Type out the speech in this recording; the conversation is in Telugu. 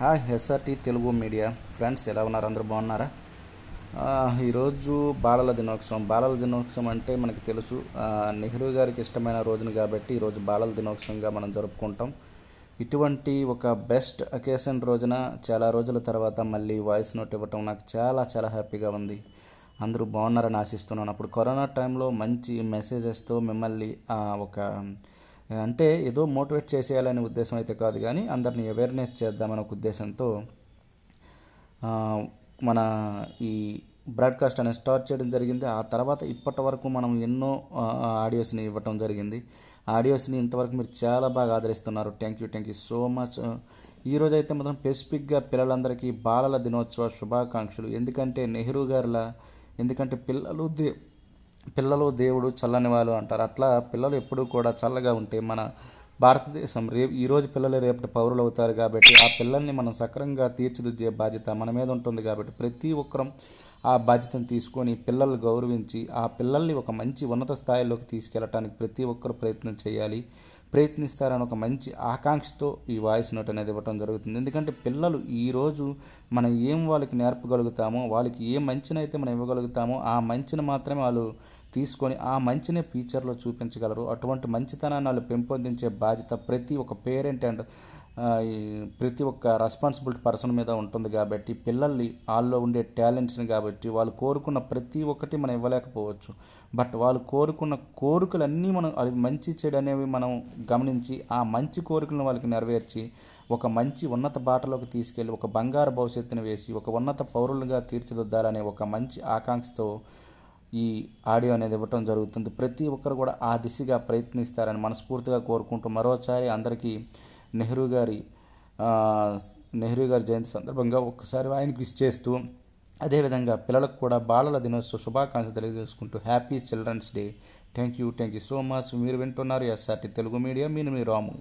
Hi SRT Telugu media. Friends ఎలా ఉన్నారు? అందరూ బాగున్నారా? ఈరోజు బాలల దినోత్సవం. బాలల దినోత్సవం అంటే మనకి తెలుసు నెహ్రూ గారికి ఇష్టమైన రోజును కాబట్టి ఈరోజు బాలల దినోత్సవంగా మనం జరుపుకుంటాం. ఇటువంటి ఒక బెస్ట్ అకేషన్ రోజున చాలా రోజుల తర్వాత మళ్ళీ వాయిస్ నోట్ ఇవ్వటం నాకు చాలా చాలా హ్యాపీగా ఉంది. అందరూ బాగున్నారని ఆశిస్తున్నాను. అప్పుడు కరోనా టైంలో మంచి మెసేజెస్తో మిమ్మల్ని ఒక అంటే ఏదో మోటివేట్ చేసేయాలనే ఉద్దేశం అయితే కాదు కానీ అందరిని అవేర్నెస్ చేద్దామనే ఒక ఉద్దేశంతో మన ఈ బ్రాడ్కాస్ట్ అనేది స్టార్ట్ చేయడం జరిగింది. ఆ తర్వాత ఇప్పటి వరకు మనం ఎన్నో ఆడియోస్ని ఇవ్వటం జరిగింది. ఆడియోస్ని ఇంతవరకు మీరు చాలా బాగా ఆదరిస్తున్నారు. Thank you thank you so much ఈరోజు అయితే మాత్రం స్పెసిఫిక్గా పిల్లలందరికీ బాలల దినోత్సవ శుభాకాంక్షలు. ఎందుకంటే నెహ్రూ గారిలా ఎందుకంటే పిల్లలు పిల్లలు దేవుడు చల్లని వాళ్ళు అంటారు. అట్లా పిల్లలు ఎప్పుడూ కూడా చల్లగా ఉంటే మన భారతదేశం రేపు ఈరోజు పిల్లలు రేపటి పౌరులు అవుతారు కాబట్టి ఆ పిల్లల్ని మనం సక్రమంగా తీర్చిదిద్దే బాధ్యత మన మీద ఉంటుంది కాబట్టి ప్రతి ఒక్కరం ఆ బాధ్యతను తీసుకొని పిల్లల్ని గౌరవించి ఆ పిల్లల్ని ఒక మంచి ఉన్నత స్థాయిలోకి తీసుకెళ్ళటానికి ప్రతి ఒక్కరు ప్రయత్నం చేయాలి. ప్రయత్నిస్తారని ఒక మంచి ఆకాంక్షతో ఈ వాయిస్ నోట్ అనేది ఇవ్వటం జరుగుతుంది. ఎందుకంటే పిల్లలు ఈరోజు మనం ఏం వాళ్ళకి నేర్పగలుగుతామో వాళ్ళకి ఏ మంచినైతే మనం ఇవ్వగలుగుతామో ఆ మంచిని మాత్రమే వాళ్ళు తీసుకొని ఆ మంచినే ఫ్యూచర్లో చూపించగలరు. అటువంటి మంచితనాన్ని వాళ్ళు పెంపొందించే బాధ్యత ప్రతి ఒక్క పేరెంట్ అండ్ ఈ ప్రతి ఒక్క రెస్పాన్సిబిలిటీ పర్సన్ మీద ఉంటుంది కాబట్టి పిల్లల్ని వాళ్ళలో ఉండే టాలెంట్స్ని కాబట్టి వాళ్ళు కోరుకున్న ప్రతి ఒక్కటి మనం ఇవ్వలేకపోవచ్చు. బట్ వాళ్ళు కోరుకున్న కోరికలన్నీ మనం అవి మంచి చెడు అనేవి మనం గమనించి ఆ మంచి కోరికలను వాళ్ళకి నెరవేర్చి ఒక మంచి ఉన్నత బాటలోకి తీసుకెళ్ళి ఒక బంగారు భవిష్యత్తును వేసి ఒక ఉన్నత పౌరులుగా తీర్చిదిద్దాలనే ఒక మంచి ఆకాంక్షతో ఈ ఆడియో అనేది ఇవ్వటం జరుగుతుంది. ప్రతి ఒక్కరు కూడా ఆ దిశగా ప్రయత్నిస్తారని మనస్ఫూర్తిగా కోరుకుంటూ మరోసారి అందరికీ నెహ్రూ గారి నెహ్రూ గారి జయంతి సందర్భంగా ఒక్కసారి ఆయనకి విష్ చేస్తూ అదేవిధంగా పిల్లలకు కూడా బాలల దినోత్సవ శుభాకాంక్షలు తెలియజేసుకుంటూ happy children's day. Thank you thank you so much. మీరు వింటున్నారు ఎస్ఆర్టీ తెలుగు మీడియా. మీరు మీ రాము.